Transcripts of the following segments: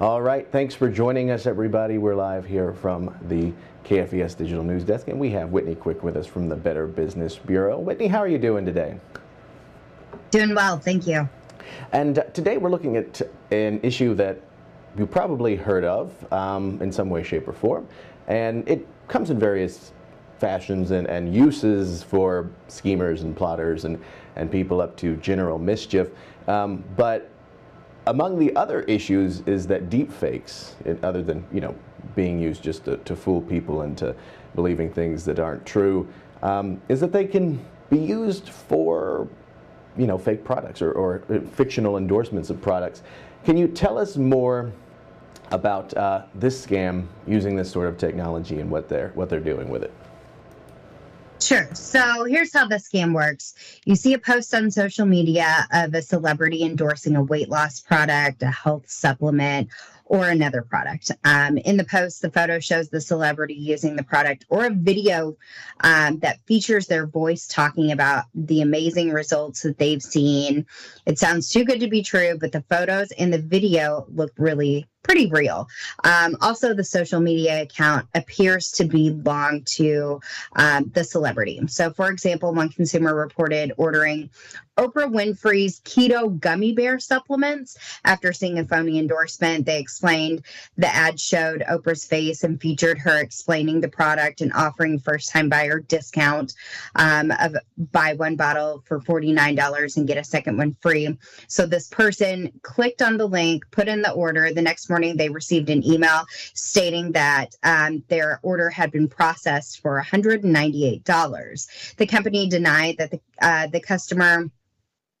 All right, thanks for joining us, everybody. We're live here from the KFVS Digital News Desk, and we have Whitney Quick with us from the Better Business Bureau. Whitney, how are you doing today? Doing well, thank you. And today we're looking at an issue that you probably heard of um, in some way, shape, or form, and it comes in various fashions and, and uses for schemers and plotters and, and people up to general mischief. Um, but among the other issues is that deep fakes, other than you know being used just to, to fool people into believing things that aren't true, um, is that they can be used for you know fake products or, or fictional endorsements of products. Can you tell us more about uh, this scam using this sort of technology and what they're what they're doing with it? Sure. So here's how the scam works. You see a post on social media of a celebrity endorsing a weight loss product, a health supplement, or another product. Um, in the post, the photo shows the celebrity using the product or a video um, that features their voice talking about the amazing results that they've seen. It sounds too good to be true, but the photos in the video look really pretty real. Um, also, the social media account appears to belong to um, the celebrity. So, for example, one consumer reported ordering Oprah Winfrey's keto gummy bear supplements. After seeing a phony endorsement, they explained the ad showed Oprah's face and featured her explaining the product and offering first time buyer discount um, of buy one bottle for $49 and get a second one free. So this person clicked on the link, put in the order. The next morning, they received an email stating that um, their order had been processed for $198. The company denied that the, uh, the customer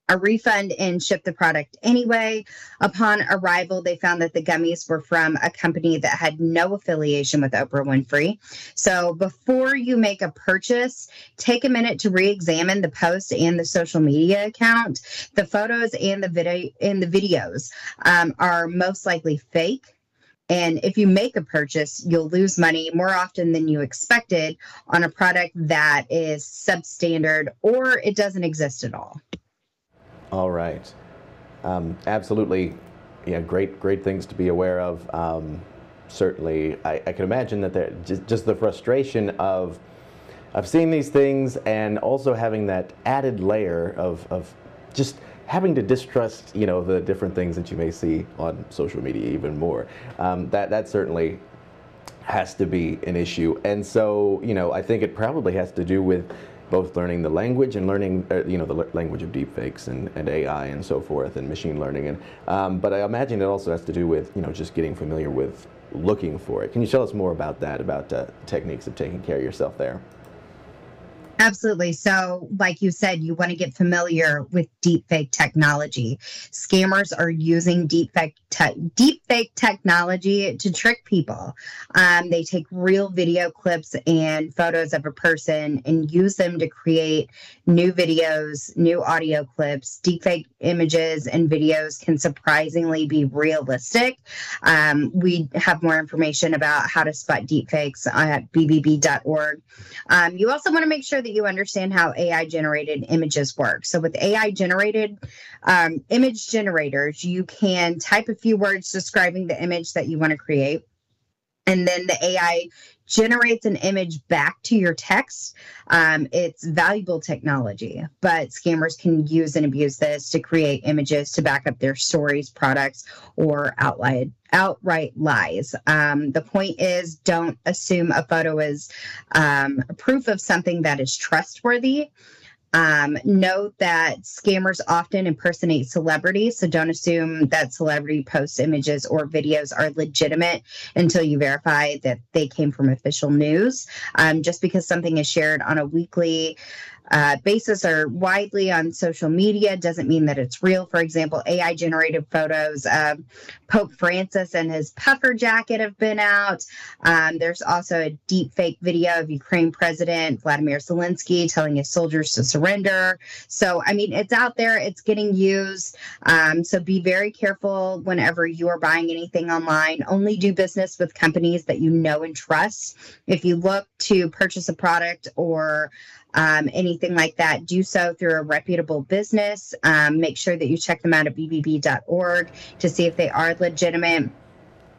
a refund and ship the product anyway. Upon arrival, they found that the gummies were from a company that had no affiliation with Oprah Winfrey. So before you make a purchase, take a minute to re-examine the post and the social media account. The photos and the video and the videos um, are most likely fake. And if you make a purchase, you'll lose money more often than you expected on a product that is substandard or it doesn't exist at all. All right. Um, absolutely. Yeah, great, great things to be aware of. Um, certainly, I, I, can imagine that there, just, just the frustration of of seeing these things and also having that added layer of, of just having to distrust, you know, the different things that you may see on social media even more. Um, that that certainly has to be an issue, and so you know, I think it probably has to do with both learning the language and learning, uh, you know, the language of deepfakes and, and AI and so forth and machine learning. And um, but I imagine it also has to do with, you know, just getting familiar with looking for it. Can you tell us more about that, about uh, techniques of taking care of yourself there? Absolutely. So, like you said, you want to get familiar with deepfake technology. Scammers are using deepfake te- deepfake technology to trick people. Um, they take real video clips and photos of a person and use them to create new videos, new audio clips. Deepfake images and videos can surprisingly be realistic. Um, we have more information about how to spot deepfakes at bbb.org. Um, you also want to make sure that you understand how AI generated images work. So, with AI generated um, image generators, you can type a few words describing the image that you want to create. And then the AI generates an image back to your text. Um, it's valuable technology, but scammers can use and abuse this to create images to back up their stories, products, or outright outright lies. Um, the point is, don't assume a photo is um, proof of something that is trustworthy. Um, note that scammers often impersonate celebrities, so don't assume that celebrity posts images or videos are legitimate until you verify that they came from official news. Um, just because something is shared on a weekly uh, basis or widely on social media doesn't mean that it's real. For example, AI generated photos of Pope Francis and his puffer jacket have been out. Um, there's also a deep fake video of Ukraine President Vladimir Zelensky telling his soldiers to surrender. So, I mean, it's out there, it's getting used. Um, so be very careful whenever you are buying anything online. Only do business with companies that you know and trust. If you look to purchase a product or um, anything like that, do so through a reputable business. Um, make sure that you check them out at bbb.org to see if they are legitimate.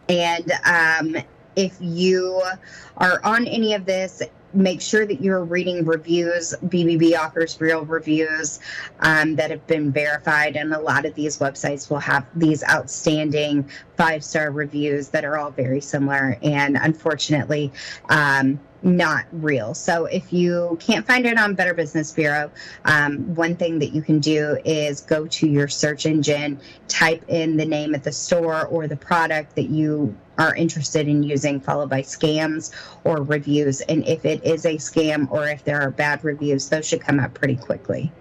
And um, if you are on any of this, make sure that you're reading reviews. BBB offers real reviews um, that have been verified, and a lot of these websites will have these outstanding five star reviews that are all very similar. And unfortunately, um, not real. So if you can't find it on Better Business Bureau, um, one thing that you can do is go to your search engine, type in the name of the store or the product that you are interested in using, followed by scams or reviews. And if it is a scam or if there are bad reviews, those should come up pretty quickly.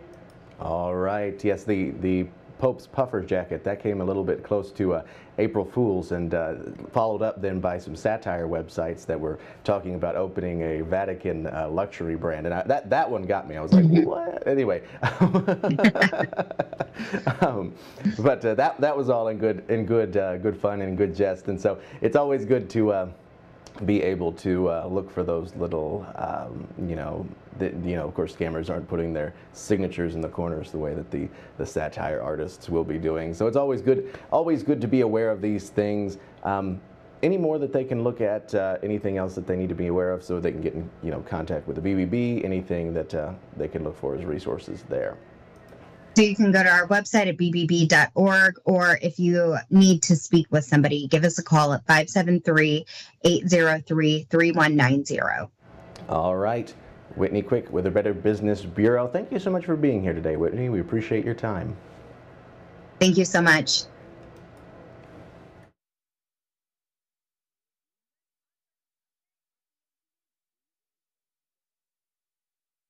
All right. Yes, the the Pope's puffer jacket that came a little bit close to uh, April Fools, and uh, followed up then by some satire websites that were talking about opening a Vatican uh, luxury brand, and I, that that one got me. I was like, mm-hmm. what? Anyway, um, but uh, that that was all in good in good uh, good fun and good jest, and so it's always good to uh, be able to uh, look for those little, um, you know, the, you know, of course, scammers aren't putting their signatures in the corners the way that the the satire artists will be doing. So it's always good, always good to be aware of these things. Um, any more that they can look at? Uh, anything else that they need to be aware of so they can get in, you know, contact with the BBB? Anything that uh, they can look for as resources there? So you can go to our website at bbb.org, or if you need to speak with somebody, give us a call at 573 803 3190. All right. Whitney Quick with the Better Business Bureau. Thank you so much for being here today, Whitney. We appreciate your time. Thank you so much.